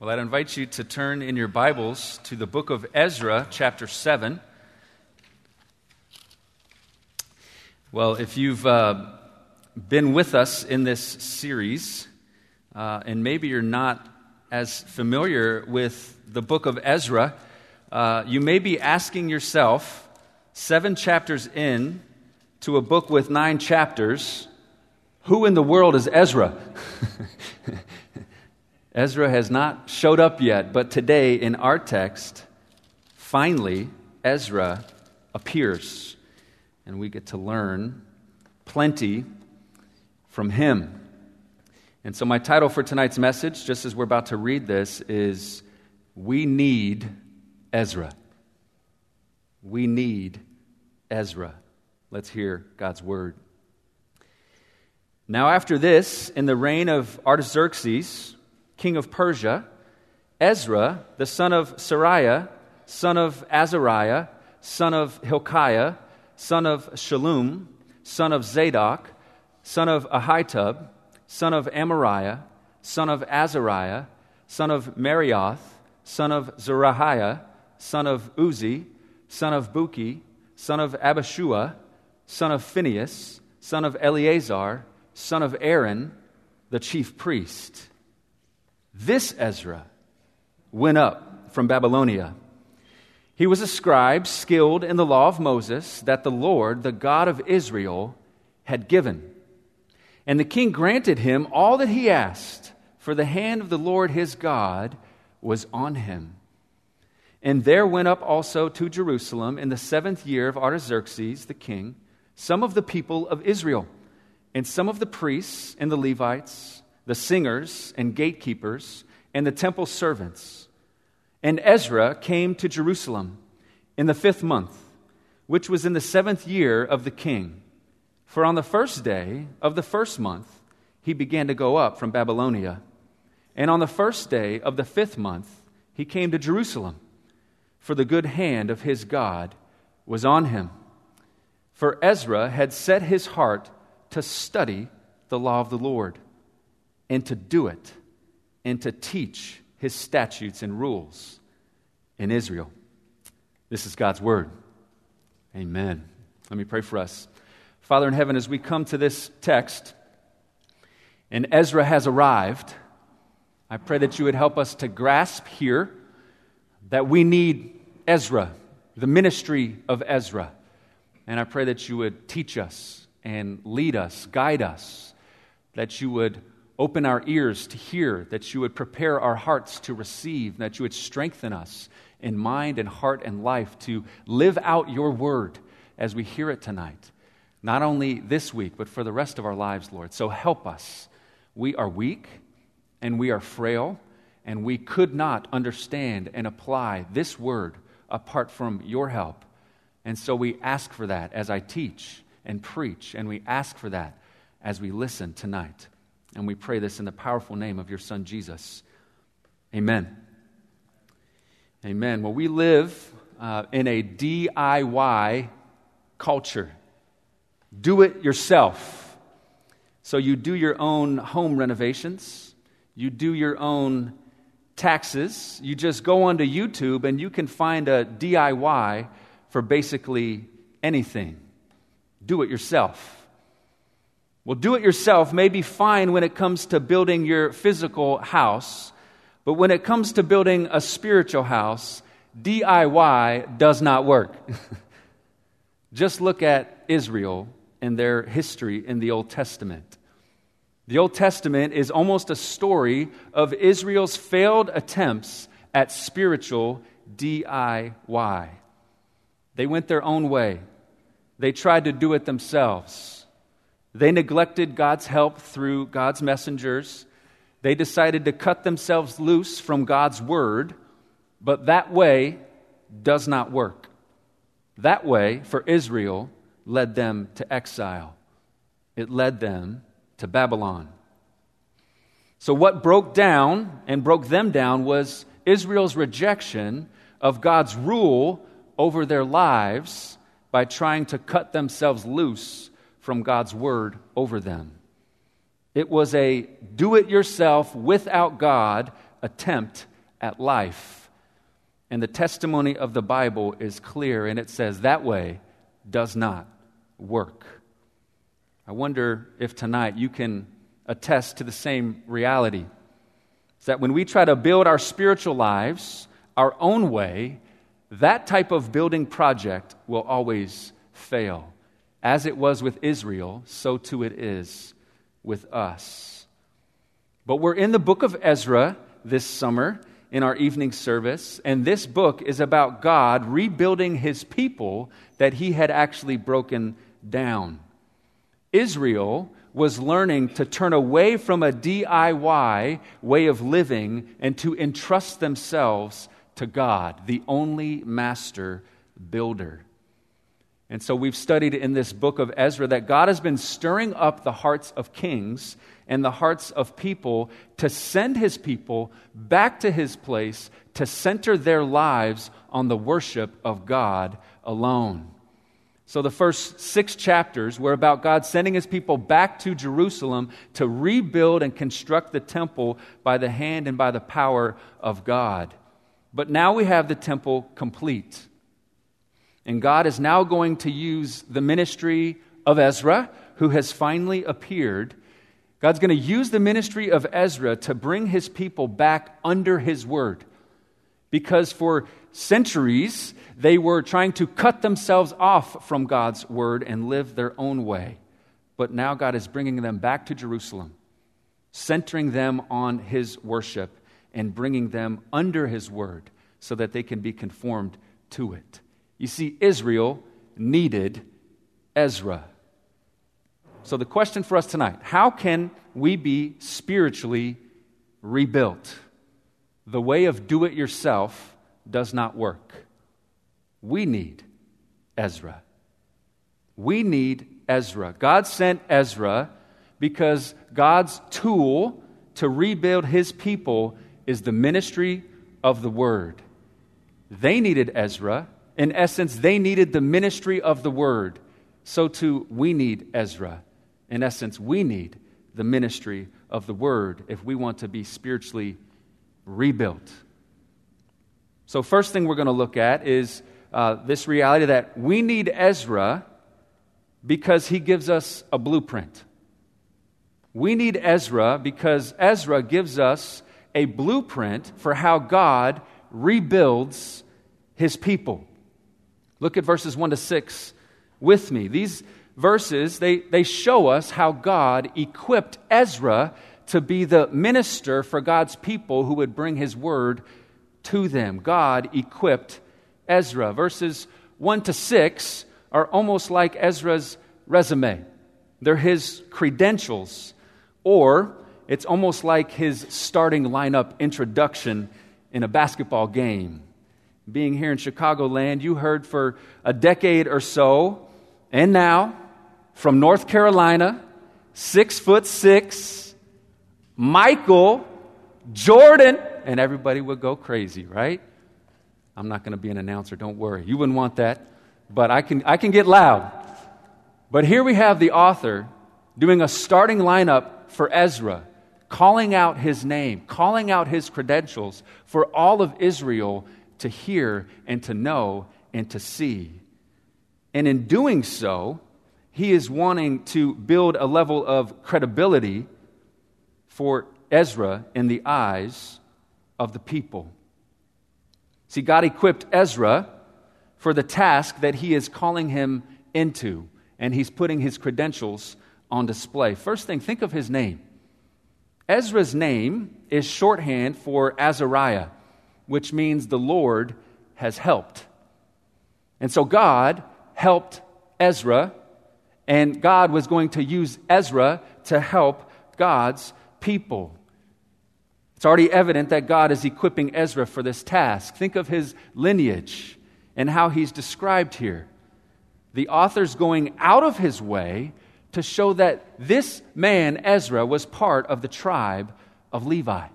Well, I'd invite you to turn in your Bibles to the book of Ezra, chapter 7. Well, if you've uh, been with us in this series, uh, and maybe you're not as familiar with the book of Ezra, uh, you may be asking yourself, seven chapters in to a book with nine chapters, who in the world is Ezra? Ezra has not showed up yet, but today in our text, finally, Ezra appears. And we get to learn plenty from him. And so, my title for tonight's message, just as we're about to read this, is We Need Ezra. We need Ezra. Let's hear God's word. Now, after this, in the reign of Artaxerxes, king of Persia, Ezra, the son of Seraiah, son of Azariah, son of Hilkiah, son of Shallum, son of Zadok, son of Ahitub, son of Amariah, son of Azariah, son of Meraioth, son of Zerahiah, son of Uzzi, son of Bukki, son of Abishua, son of Phinehas, son of Eleazar, son of Aaron, the chief priest. This Ezra went up from Babylonia. He was a scribe skilled in the law of Moses that the Lord, the God of Israel, had given. And the king granted him all that he asked, for the hand of the Lord his God was on him. And there went up also to Jerusalem in the seventh year of Artaxerxes the king some of the people of Israel, and some of the priests and the Levites the singers and gatekeepers, and the temple servants. And Ezra came to Jerusalem in the fifth month, which was in the seventh year of the king. For on the first day of the first month, he began to go up from Babylonia. And on the first day of the fifth month, he came to Jerusalem, for the good hand of his God was on him. For Ezra had set his heart to study the law of the Lord and to do it and to teach his statutes and rules in Israel. This is God's word. Amen. Let me pray for us. Father in heaven, as we come to this text and Ezra has arrived, I pray that you would help us to grasp here that we need Ezra, the ministry of Ezra. And I pray that you would teach us and lead us, guide us, that you would Open our ears to hear, that you would prepare our hearts to receive, that you would strengthen us in mind and heart and life to live out your word as we hear it tonight. Not only this week, but for the rest of our lives, Lord. So help us. We are weak and we are frail, and we could not understand and apply this word apart from your help. And so we ask for that as I teach and preach, and we ask for that as we listen tonight. And we pray this in the powerful name of your Son, Jesus. Amen. Amen. Well, we live uh, in a DIY culture. Do it yourself. So you do your own home renovations, you do your own taxes. You just go onto YouTube and you can find a DIY for basically anything. Do it yourself. Well, do it yourself may be fine when it comes to building your physical house, but when it comes to building a spiritual house, DIY does not work. Just look at Israel and their history in the Old Testament. The Old Testament is almost a story of Israel's failed attempts at spiritual DIY. They went their own way, they tried to do it themselves. They neglected God's help through God's messengers. They decided to cut themselves loose from God's word, but that way does not work. That way, for Israel, led them to exile, it led them to Babylon. So, what broke down and broke them down was Israel's rejection of God's rule over their lives by trying to cut themselves loose from God's word over them. It was a do it yourself without God attempt at life. And the testimony of the Bible is clear, and it says that way does not work. I wonder if tonight you can attest to the same reality. It's that when we try to build our spiritual lives our own way, that type of building project will always fail. As it was with Israel, so too it is with us. But we're in the book of Ezra this summer in our evening service, and this book is about God rebuilding his people that he had actually broken down. Israel was learning to turn away from a DIY way of living and to entrust themselves to God, the only master builder. And so we've studied in this book of Ezra that God has been stirring up the hearts of kings and the hearts of people to send his people back to his place to center their lives on the worship of God alone. So the first six chapters were about God sending his people back to Jerusalem to rebuild and construct the temple by the hand and by the power of God. But now we have the temple complete. And God is now going to use the ministry of Ezra, who has finally appeared. God's going to use the ministry of Ezra to bring his people back under his word. Because for centuries, they were trying to cut themselves off from God's word and live their own way. But now God is bringing them back to Jerusalem, centering them on his worship and bringing them under his word so that they can be conformed to it. You see, Israel needed Ezra. So, the question for us tonight how can we be spiritually rebuilt? The way of do it yourself does not work. We need Ezra. We need Ezra. God sent Ezra because God's tool to rebuild his people is the ministry of the word. They needed Ezra in essence, they needed the ministry of the word. So too, we need Ezra. In essence, we need the ministry of the word if we want to be spiritually rebuilt. So, first thing we're going to look at is uh, this reality that we need Ezra because he gives us a blueprint. We need Ezra because Ezra gives us a blueprint for how God rebuilds his people. Look at verses 1 to 6 with me. These verses, they, they show us how God equipped Ezra to be the minister for God's people who would bring his word to them. God equipped Ezra. Verses 1 to 6 are almost like Ezra's resume, they're his credentials, or it's almost like his starting lineup introduction in a basketball game being here in Chicagoland, you heard for a decade or so, and now from North Carolina, six foot six, Michael Jordan, and everybody would go crazy, right? I'm not going to be an announcer, don't worry. You wouldn't want that, but I can, I can get loud. But here we have the author doing a starting lineup for Ezra, calling out his name, calling out his credentials for all of Israel to hear and to know and to see. And in doing so, he is wanting to build a level of credibility for Ezra in the eyes of the people. See, God equipped Ezra for the task that he is calling him into, and he's putting his credentials on display. First thing, think of his name. Ezra's name is shorthand for Azariah which means the Lord has helped. And so God helped Ezra, and God was going to use Ezra to help God's people. It's already evident that God is equipping Ezra for this task. Think of his lineage and how he's described here. The author's going out of his way to show that this man, Ezra, was part of the tribe of Levi,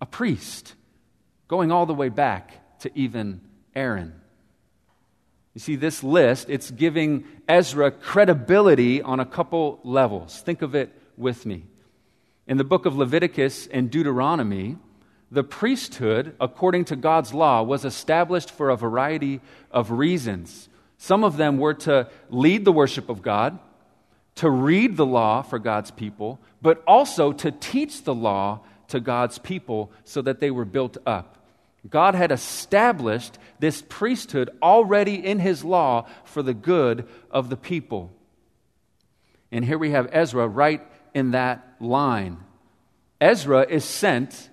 a priest going all the way back to even Aaron. You see, this list, it's giving Ezra credibility on a couple levels. Think of it with me. In the book of Leviticus and Deuteronomy, the priesthood, according to God's law, was established for a variety of reasons. Some of them were to lead the worship of God, to read the law for God's people, but also to teach the law to God's people so that they were built up. God had established this priesthood already in his law for the good of the people. And here we have Ezra right in that line. Ezra is sent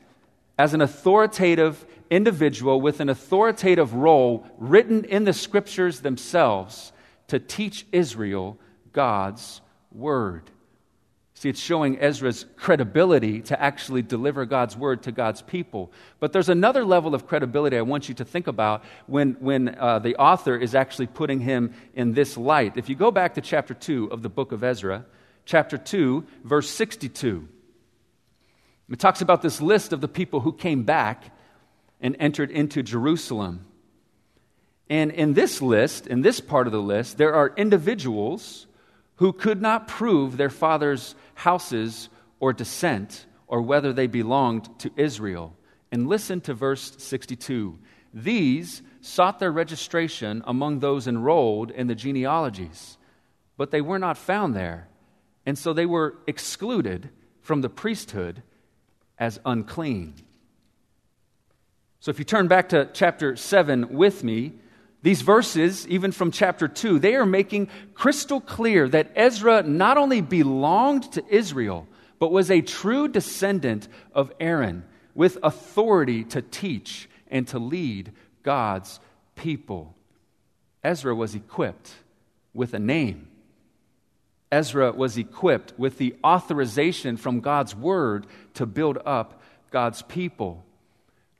as an authoritative individual with an authoritative role written in the scriptures themselves to teach Israel God's word. See, it's showing Ezra's credibility to actually deliver God's word to God's people. But there's another level of credibility I want you to think about when, when uh, the author is actually putting him in this light. If you go back to chapter 2 of the book of Ezra, chapter 2, verse 62, it talks about this list of the people who came back and entered into Jerusalem. And in this list, in this part of the list, there are individuals who could not prove their father's houses or descent or whether they belonged to Israel. And listen to verse 62. These sought their registration among those enrolled in the genealogies, but they were not found there. And so they were excluded from the priesthood as unclean. So if you turn back to chapter 7 with me, these verses, even from chapter 2, they are making crystal clear that Ezra not only belonged to Israel, but was a true descendant of Aaron with authority to teach and to lead God's people. Ezra was equipped with a name. Ezra was equipped with the authorization from God's word to build up God's people.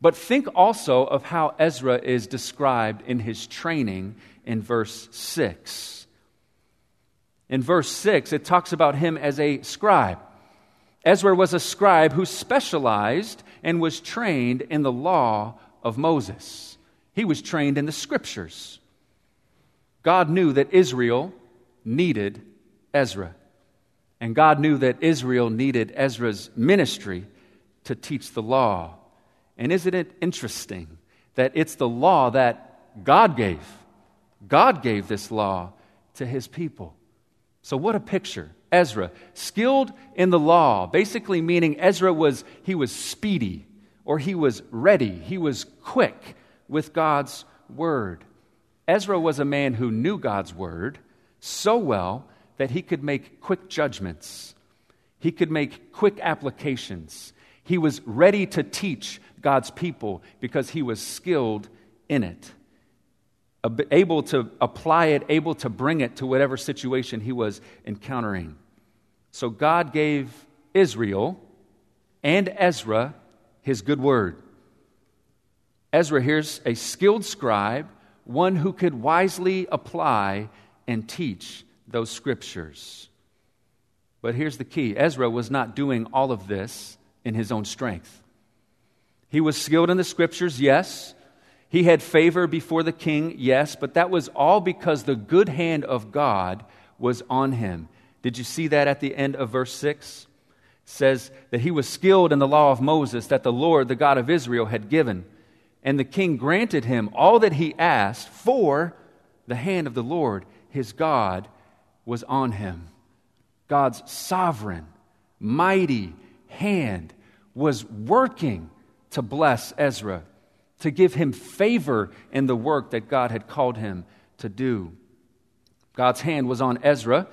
But think also of how Ezra is described in his training in verse 6. In verse 6, it talks about him as a scribe. Ezra was a scribe who specialized and was trained in the law of Moses. He was trained in the scriptures. God knew that Israel needed Ezra. And God knew that Israel needed Ezra's ministry to teach the law and isn't it interesting that it's the law that God gave? God gave this law to his people. So, what a picture. Ezra, skilled in the law, basically meaning Ezra was, he was speedy or he was ready, he was quick with God's word. Ezra was a man who knew God's word so well that he could make quick judgments, he could make quick applications, he was ready to teach God's people because he was skilled in it, able to apply it, able to bring it to whatever situation he was encountering. So God gave Israel and Ezra his good word. Ezra here's a skilled scribe, one who could wisely apply and teach those scriptures. But here's the key Ezra was not doing all of this in his own strength. He was skilled in the scriptures, yes. He had favor before the king, yes, but that was all because the good hand of God was on him. Did you see that at the end of verse 6? It says that he was skilled in the law of Moses that the Lord, the God of Israel, had given. And the king granted him all that he asked, for the hand of the Lord, his God, was on him. God's sovereign, mighty hand was working to bless Ezra, to give him favor in the work that God had called him to do. God's hand was on Ezra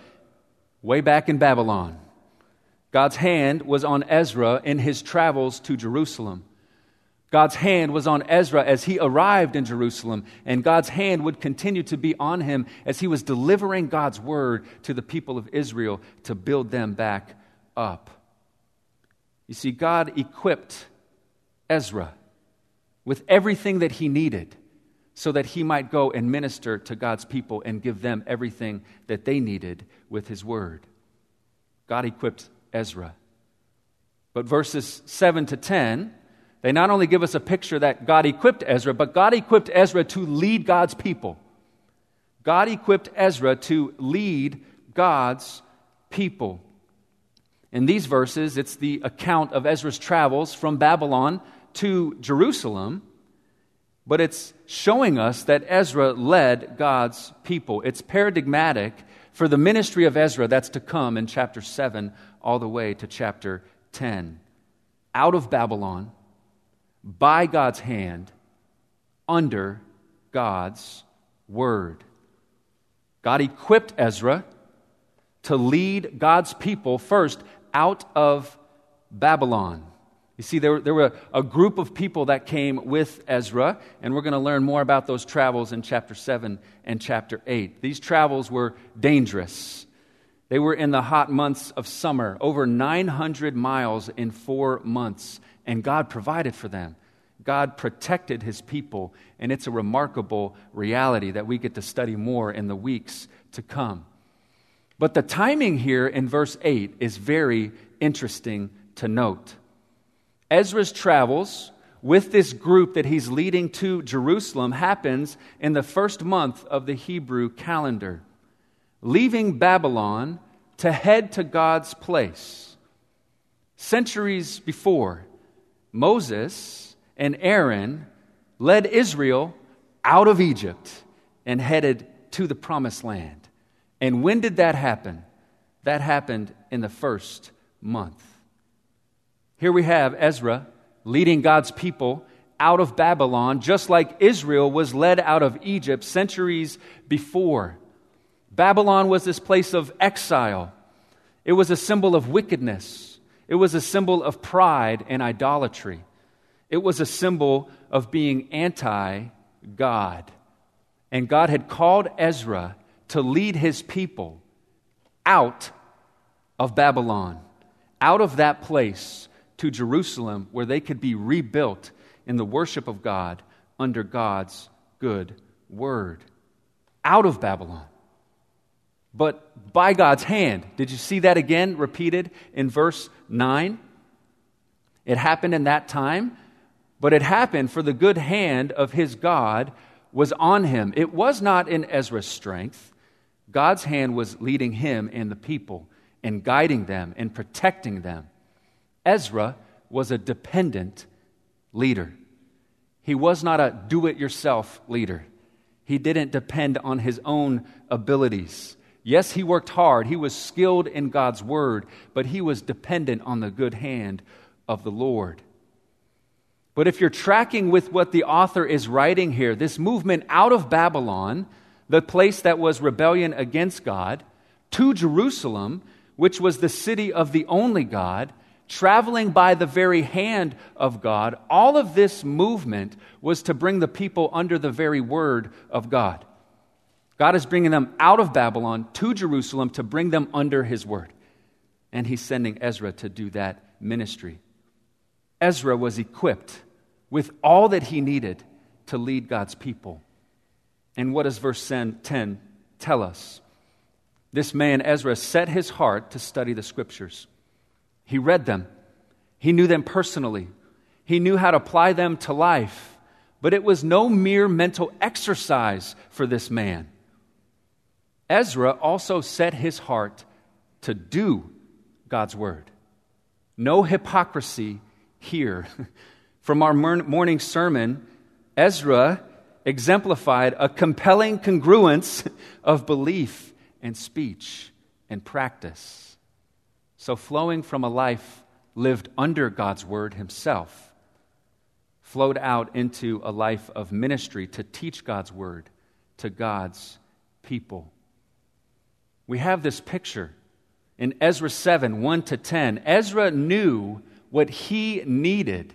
way back in Babylon. God's hand was on Ezra in his travels to Jerusalem. God's hand was on Ezra as he arrived in Jerusalem, and God's hand would continue to be on him as he was delivering God's word to the people of Israel to build them back up. You see, God equipped Ezra with everything that he needed so that he might go and minister to God's people and give them everything that they needed with his word. God equipped Ezra. But verses 7 to 10, they not only give us a picture that God equipped Ezra, but God equipped Ezra to lead God's people. God equipped Ezra to lead God's people. In these verses, it's the account of Ezra's travels from Babylon to Jerusalem, but it's showing us that Ezra led God's people. It's paradigmatic for the ministry of Ezra that's to come in chapter 7 all the way to chapter 10. Out of Babylon, by God's hand, under God's word. God equipped Ezra to lead God's people first out of Babylon. You see, there, there were a group of people that came with Ezra, and we're going to learn more about those travels in chapter 7 and chapter 8. These travels were dangerous. They were in the hot months of summer, over 900 miles in four months, and God provided for them. God protected his people, and it's a remarkable reality that we get to study more in the weeks to come. But the timing here in verse 8 is very interesting to note. Ezra's travels with this group that he's leading to Jerusalem happens in the first month of the Hebrew calendar, leaving Babylon to head to God's place. Centuries before, Moses and Aaron led Israel out of Egypt and headed to the promised land. And when did that happen? That happened in the first month. Here we have Ezra leading God's people out of Babylon, just like Israel was led out of Egypt centuries before. Babylon was this place of exile, it was a symbol of wickedness, it was a symbol of pride and idolatry, it was a symbol of being anti God. And God had called Ezra to lead his people out of Babylon, out of that place to Jerusalem where they could be rebuilt in the worship of God under God's good word. Out of Babylon. But by God's hand. Did you see that again repeated in verse 9? It happened in that time, but it happened for the good hand of his God was on him. It was not in Ezra's strength. God's hand was leading him and the people and guiding them and protecting them. Ezra was a dependent leader. He was not a do it yourself leader. He didn't depend on his own abilities. Yes, he worked hard. He was skilled in God's word, but he was dependent on the good hand of the Lord. But if you're tracking with what the author is writing here, this movement out of Babylon, the place that was rebellion against God, to Jerusalem, which was the city of the only God, traveling by the very hand of God, all of this movement was to bring the people under the very word of God. God is bringing them out of Babylon to Jerusalem to bring them under his word. And he's sending Ezra to do that ministry. Ezra was equipped with all that he needed to lead God's people. And what does verse 10 tell us? This man, Ezra, set his heart to study the scriptures. He read them, he knew them personally, he knew how to apply them to life. But it was no mere mental exercise for this man. Ezra also set his heart to do God's word. No hypocrisy here. From our morning sermon, Ezra exemplified a compelling congruence of belief and speech and practice. So, flowing from a life lived under God's word himself, flowed out into a life of ministry to teach God's word to God's people. We have this picture in Ezra 7 1 to 10. Ezra knew what he needed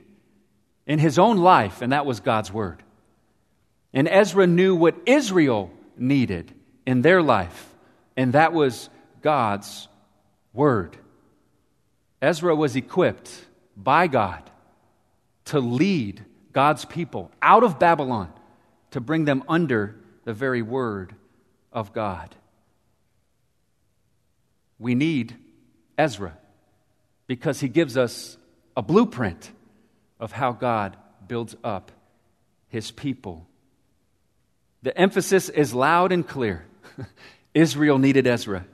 in his own life, and that was God's word. And Ezra knew what Israel needed in their life, and that was God's word. Ezra was equipped by God to lead God's people out of Babylon to bring them under the very word of God. We need Ezra because he gives us a blueprint of how God builds up his people. The emphasis is loud and clear. Israel needed Ezra.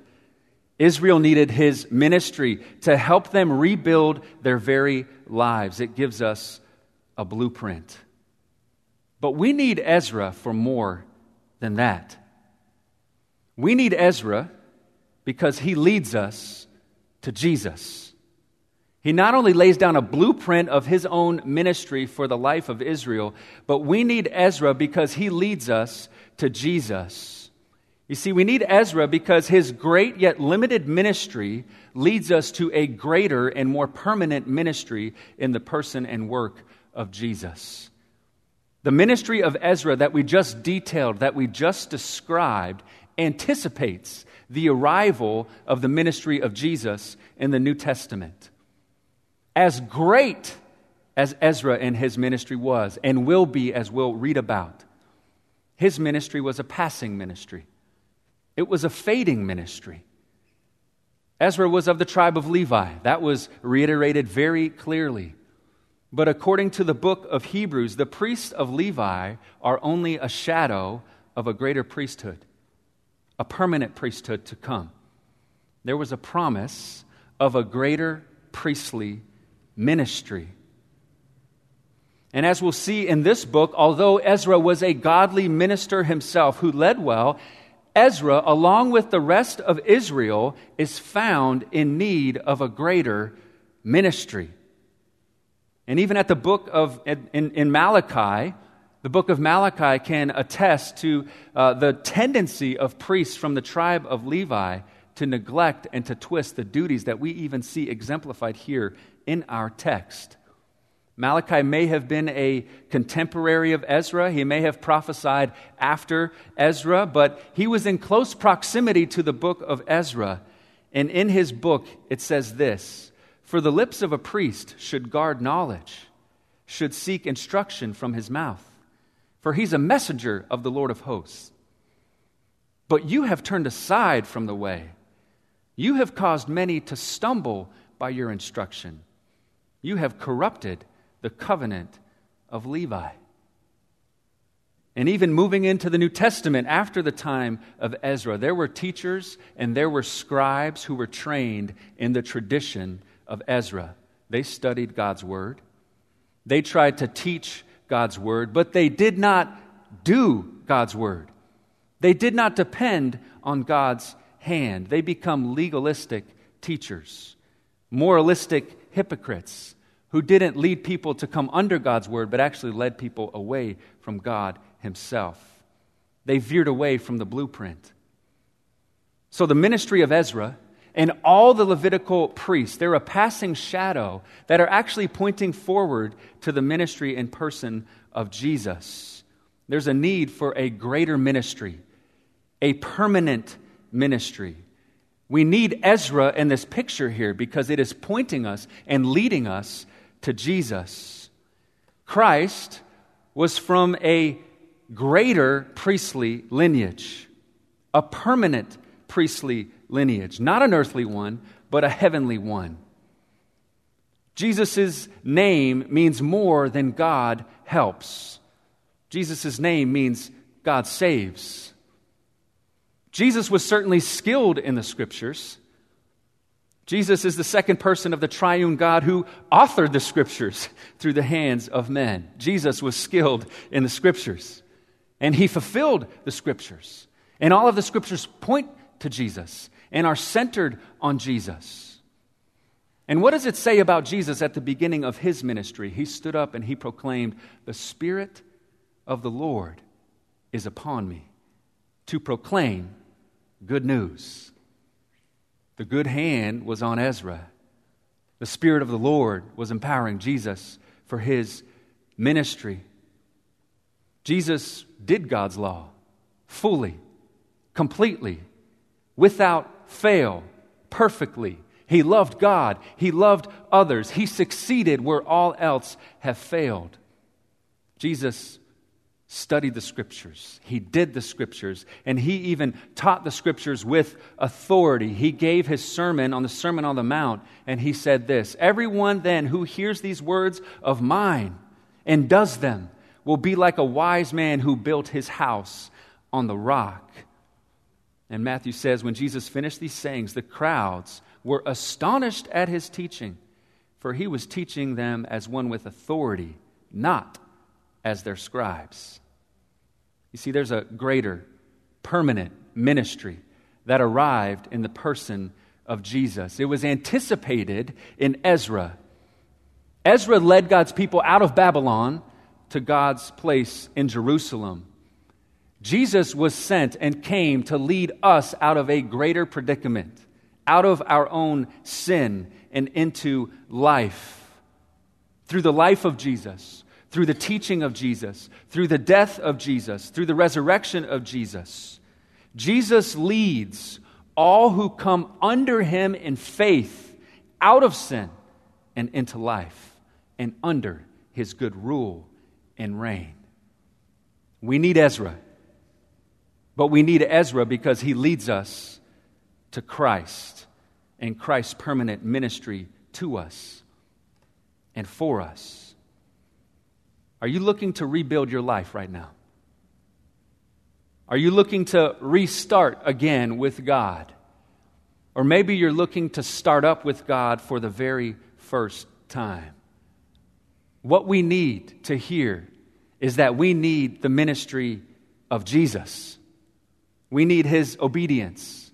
Israel needed his ministry to help them rebuild their very lives. It gives us a blueprint. But we need Ezra for more than that. We need Ezra because he leads us to Jesus. He not only lays down a blueprint of his own ministry for the life of Israel, but we need Ezra because he leads us to Jesus. You see, we need Ezra because his great yet limited ministry leads us to a greater and more permanent ministry in the person and work of Jesus. The ministry of Ezra that we just detailed, that we just described, anticipates the arrival of the ministry of Jesus in the New Testament. As great as Ezra and his ministry was, and will be as we'll read about, his ministry was a passing ministry, it was a fading ministry. Ezra was of the tribe of Levi. That was reiterated very clearly. But according to the book of Hebrews, the priests of Levi are only a shadow of a greater priesthood, a permanent priesthood to come. There was a promise of a greater priestly ministry. And as we'll see in this book, although Ezra was a godly minister himself who led well, Ezra, along with the rest of Israel, is found in need of a greater ministry. And even at the book of, in, in Malachi, the book of Malachi can attest to uh, the tendency of priests from the tribe of Levi to neglect and to twist the duties that we even see exemplified here in our text. Malachi may have been a contemporary of Ezra. He may have prophesied after Ezra, but he was in close proximity to the book of Ezra. And in his book, it says this for the lips of a priest should guard knowledge, should seek instruction from his mouth, for he's a messenger of the Lord of hosts. But you have turned aside from the way. You have caused many to stumble by your instruction. You have corrupted the covenant of Levi. And even moving into the New Testament after the time of Ezra, there were teachers and there were scribes who were trained in the tradition of Ezra. They studied God's word, they tried to teach God's word, but they did not do God's word. They did not depend on God's hand. They become legalistic teachers, moralistic hypocrites who didn't lead people to come under God's word, but actually led people away from God Himself. They veered away from the blueprint. So the ministry of Ezra and all the Levitical priests, they're a passing shadow that are actually pointing forward to the ministry and person of Jesus. There's a need for a greater ministry, a permanent ministry. We need Ezra in this picture here because it is pointing us and leading us to Jesus. Christ was from a greater priestly lineage, a permanent priestly lineage, not an earthly one, but a heavenly one. Jesus' name means more than God helps. Jesus' name means God saves. Jesus was certainly skilled in the scriptures. Jesus is the second person of the triune God who authored the scriptures through the hands of men. Jesus was skilled in the scriptures, and he fulfilled the scriptures. And all of the scriptures point to Jesus and are centered on Jesus. And what does it say about Jesus at the beginning of his ministry? He stood up and he proclaimed, The Spirit of the Lord is upon me to proclaim good news. The good hand was on Ezra. The Spirit of the Lord was empowering Jesus for his ministry. Jesus did God's law fully, completely, without fail perfectly. He loved God. He loved others. He succeeded where all else have failed. Jesus studied the scriptures. He did the scriptures. And he even taught the scriptures with authority. He gave his sermon on the Sermon on the Mount, and he said this Everyone then who hears these words of mine and does them will be like a wise man who built his house on the rock. And Matthew says, when Jesus finished these sayings, the crowds were astonished at his teaching, for he was teaching them as one with authority, not as their scribes. You see, there's a greater, permanent ministry that arrived in the person of Jesus. It was anticipated in Ezra. Ezra led God's people out of Babylon to God's place in Jerusalem. Jesus was sent and came to lead us out of a greater predicament, out of our own sin and into life. Through the life of Jesus, through the teaching of Jesus, through the death of Jesus, through the resurrection of Jesus, Jesus leads all who come under him in faith out of sin and into life and under his good rule and reign. We need Ezra, but we need Ezra because he leads us to Christ and Christ's permanent ministry to us and for us. Are you looking to rebuild your life right now? Are you looking to restart again with God? Or maybe you're looking to start up with God for the very first time. What we need to hear is that we need the ministry of Jesus. We need his obedience.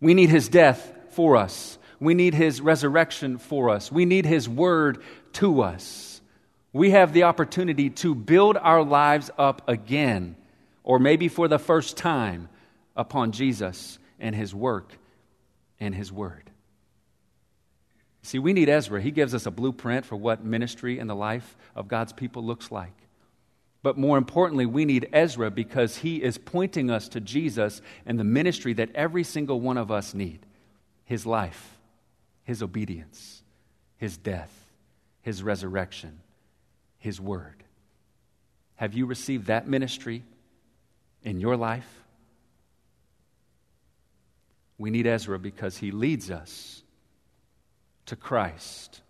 We need his death for us. We need his resurrection for us. We need his word to us. We have the opportunity to build our lives up again or maybe for the first time, upon Jesus and his work and his word. See, we need Ezra. He gives us a blueprint for what ministry in the life of God's people looks like. But more importantly, we need Ezra because he is pointing us to Jesus and the ministry that every single one of us need his life, his obedience, his death, his resurrection, his word. Have you received that ministry in your life? We need Ezra because he leads us to Christ.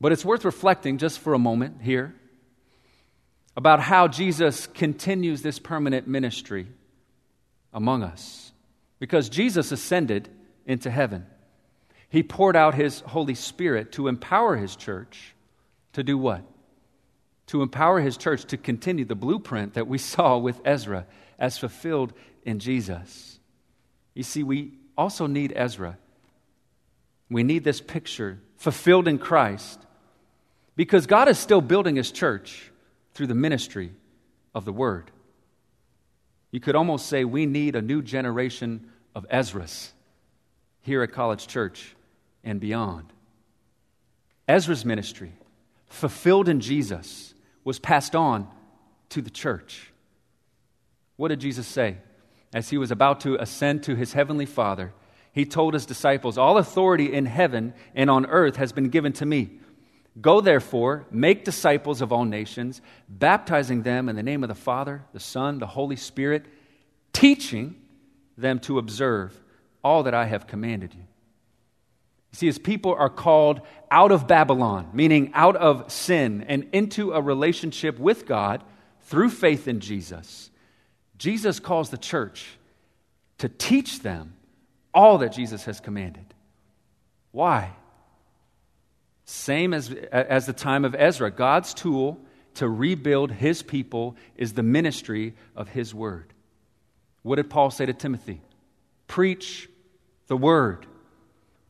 But it's worth reflecting just for a moment here about how Jesus continues this permanent ministry among us. Because Jesus ascended into heaven, he poured out his Holy Spirit to empower his church to do what? to empower his church to continue the blueprint that we saw with Ezra as fulfilled in Jesus. You see, we also need Ezra. We need this picture fulfilled in Christ because God is still building his church through the ministry of the word. You could almost say we need a new generation of Ezras here at College Church and beyond. Ezra's ministry, fulfilled in Jesus, was passed on to the church. What did Jesus say? As he was about to ascend to his heavenly Father, he told his disciples, All authority in heaven and on earth has been given to me. Go therefore, make disciples of all nations, baptizing them in the name of the Father, the Son, the Holy Spirit, teaching them to observe all that I have commanded you. See, as people are called out of Babylon, meaning out of sin, and into a relationship with God through faith in Jesus, Jesus calls the church to teach them all that Jesus has commanded. Why? Same as, as the time of Ezra. God's tool to rebuild his people is the ministry of his word. What did Paul say to Timothy? Preach the word.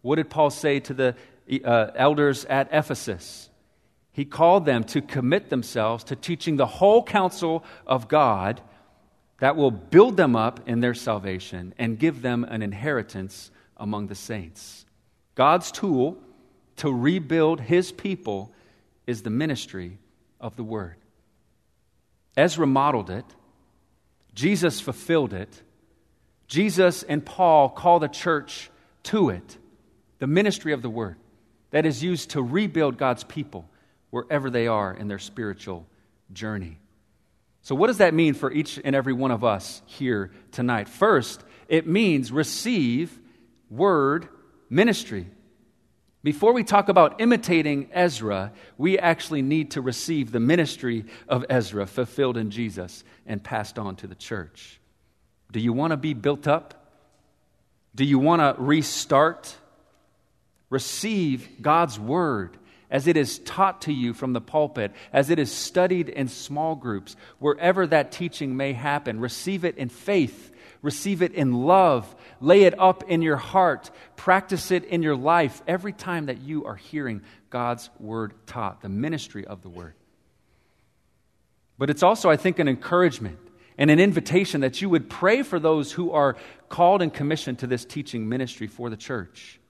What did Paul say to the uh, elders at Ephesus? He called them to commit themselves to teaching the whole counsel of God that will build them up in their salvation and give them an inheritance among the saints. God's tool to rebuild his people is the ministry of the word. Ezra modeled it, Jesus fulfilled it, Jesus and Paul call the church to it the ministry of the word that is used to rebuild God's people wherever they are in their spiritual journey. So, what does that mean for each and every one of us here tonight? First, it means receive word ministry. Before we talk about imitating Ezra, we actually need to receive the ministry of Ezra fulfilled in Jesus and passed on to the church. Do you want to be built up? Do you want to restart? Receive God's word as it is taught to you from the pulpit, as it is studied in small groups, wherever that teaching may happen, receive it in faith, receive it in love, lay it up in your heart, practice it in your life every time that you are hearing God's word taught, the ministry of the word. But it's also, I think, an encouragement and an invitation that you would pray for those who are called and commissioned to this teaching ministry for the church.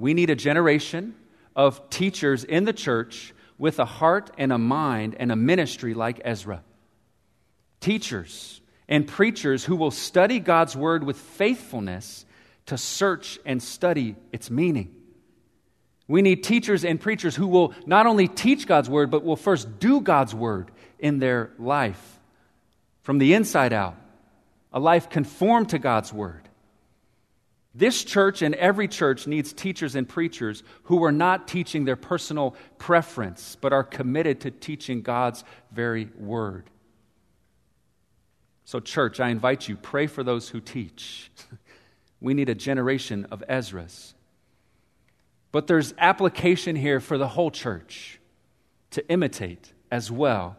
We need a generation of teachers in the church with a heart and a mind and a ministry like Ezra. Teachers and preachers who will study God's word with faithfulness to search and study its meaning. We need teachers and preachers who will not only teach God's word, but will first do God's word in their life from the inside out, a life conformed to God's word. This church and every church needs teachers and preachers who are not teaching their personal preference, but are committed to teaching God's very word. So, church, I invite you, pray for those who teach. we need a generation of Ezras. But there's application here for the whole church to imitate as well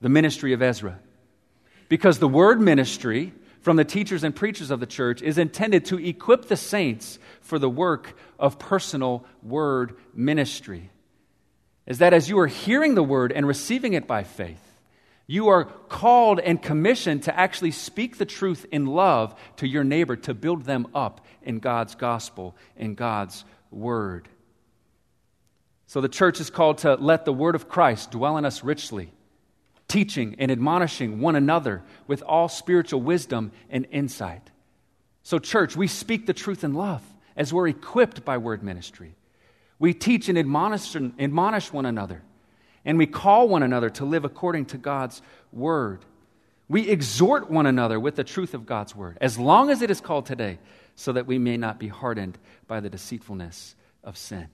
the ministry of Ezra. Because the word ministry from the teachers and preachers of the church is intended to equip the saints for the work of personal word ministry. Is that as you are hearing the word and receiving it by faith, you are called and commissioned to actually speak the truth in love to your neighbor to build them up in God's gospel, in God's word. So the church is called to let the word of Christ dwell in us richly teaching and admonishing one another with all spiritual wisdom and insight. So, church, we speak the truth in love as we're equipped by word ministry. We teach and admonish, admonish one another, and we call one another to live according to God's word. We exhort one another with the truth of God's word, as long as it is called today, so that we may not be hardened by the deceitfulness of sin.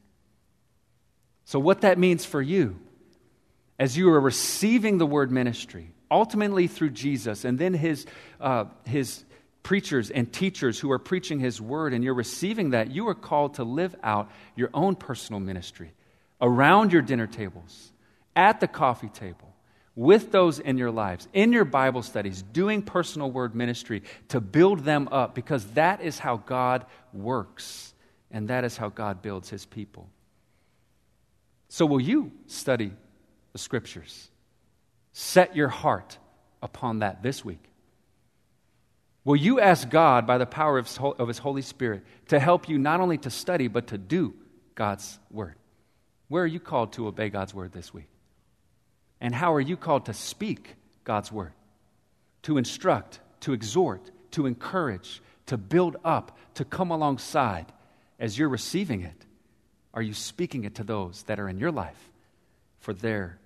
So, what that means for you as you are receiving the word ministry, ultimately through Jesus and then his, uh, his preachers and teachers who are preaching his word, and you're receiving that, you are called to live out your own personal ministry around your dinner tables, at the coffee table, with those in your lives, in your Bible studies, doing personal word ministry to build them up because that is how God works and that is how God builds his people. So, will you study the scriptures. Set your heart upon that this week. Will you ask God, by the power of His Holy Spirit, to help you not only to study, but to do God's word? Where are you called to obey God's word this week? And how are you called to speak God's word? To instruct, to exhort, to encourage, to build up, to come alongside as you're receiving it? Are you speaking it to those that are in your life for their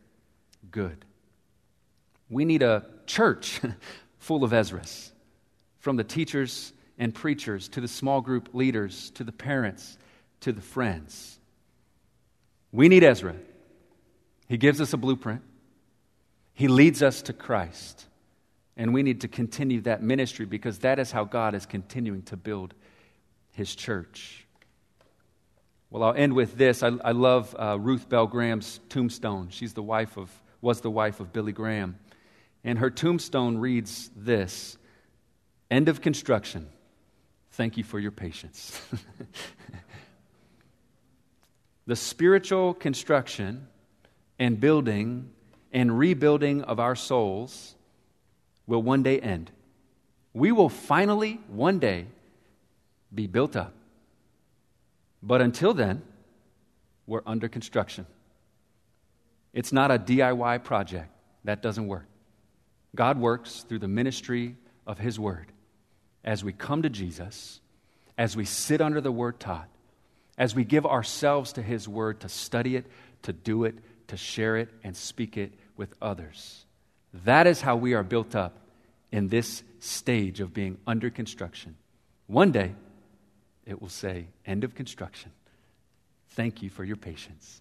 good. We need a church full of Ezras, from the teachers and preachers to the small group leaders to the parents to the friends. We need Ezra. He gives us a blueprint, he leads us to Christ. And we need to continue that ministry because that is how God is continuing to build his church. Well, I'll end with this. I, I love uh, Ruth Bell Graham's tombstone. She's the wife of, was the wife of Billy Graham. And her tombstone reads this End of construction. Thank you for your patience. the spiritual construction and building and rebuilding of our souls will one day end. We will finally, one day, be built up. But until then, we're under construction. It's not a DIY project. That doesn't work. God works through the ministry of His Word. As we come to Jesus, as we sit under the Word taught, as we give ourselves to His Word to study it, to do it, to share it, and speak it with others. That is how we are built up in this stage of being under construction. One day, it will say, End of construction. Thank you for your patience.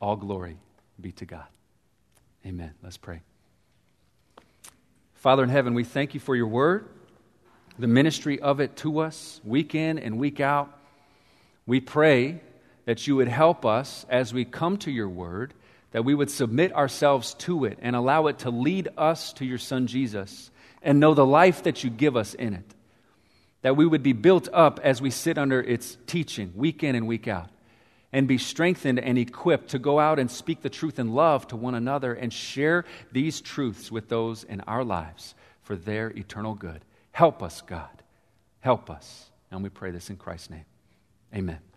All glory be to God. Amen. Let's pray. Father in heaven, we thank you for your word, the ministry of it to us, week in and week out. We pray that you would help us as we come to your word, that we would submit ourselves to it and allow it to lead us to your Son Jesus and know the life that you give us in it. That we would be built up as we sit under its teaching week in and week out and be strengthened and equipped to go out and speak the truth in love to one another and share these truths with those in our lives for their eternal good. Help us, God. Help us. And we pray this in Christ's name. Amen.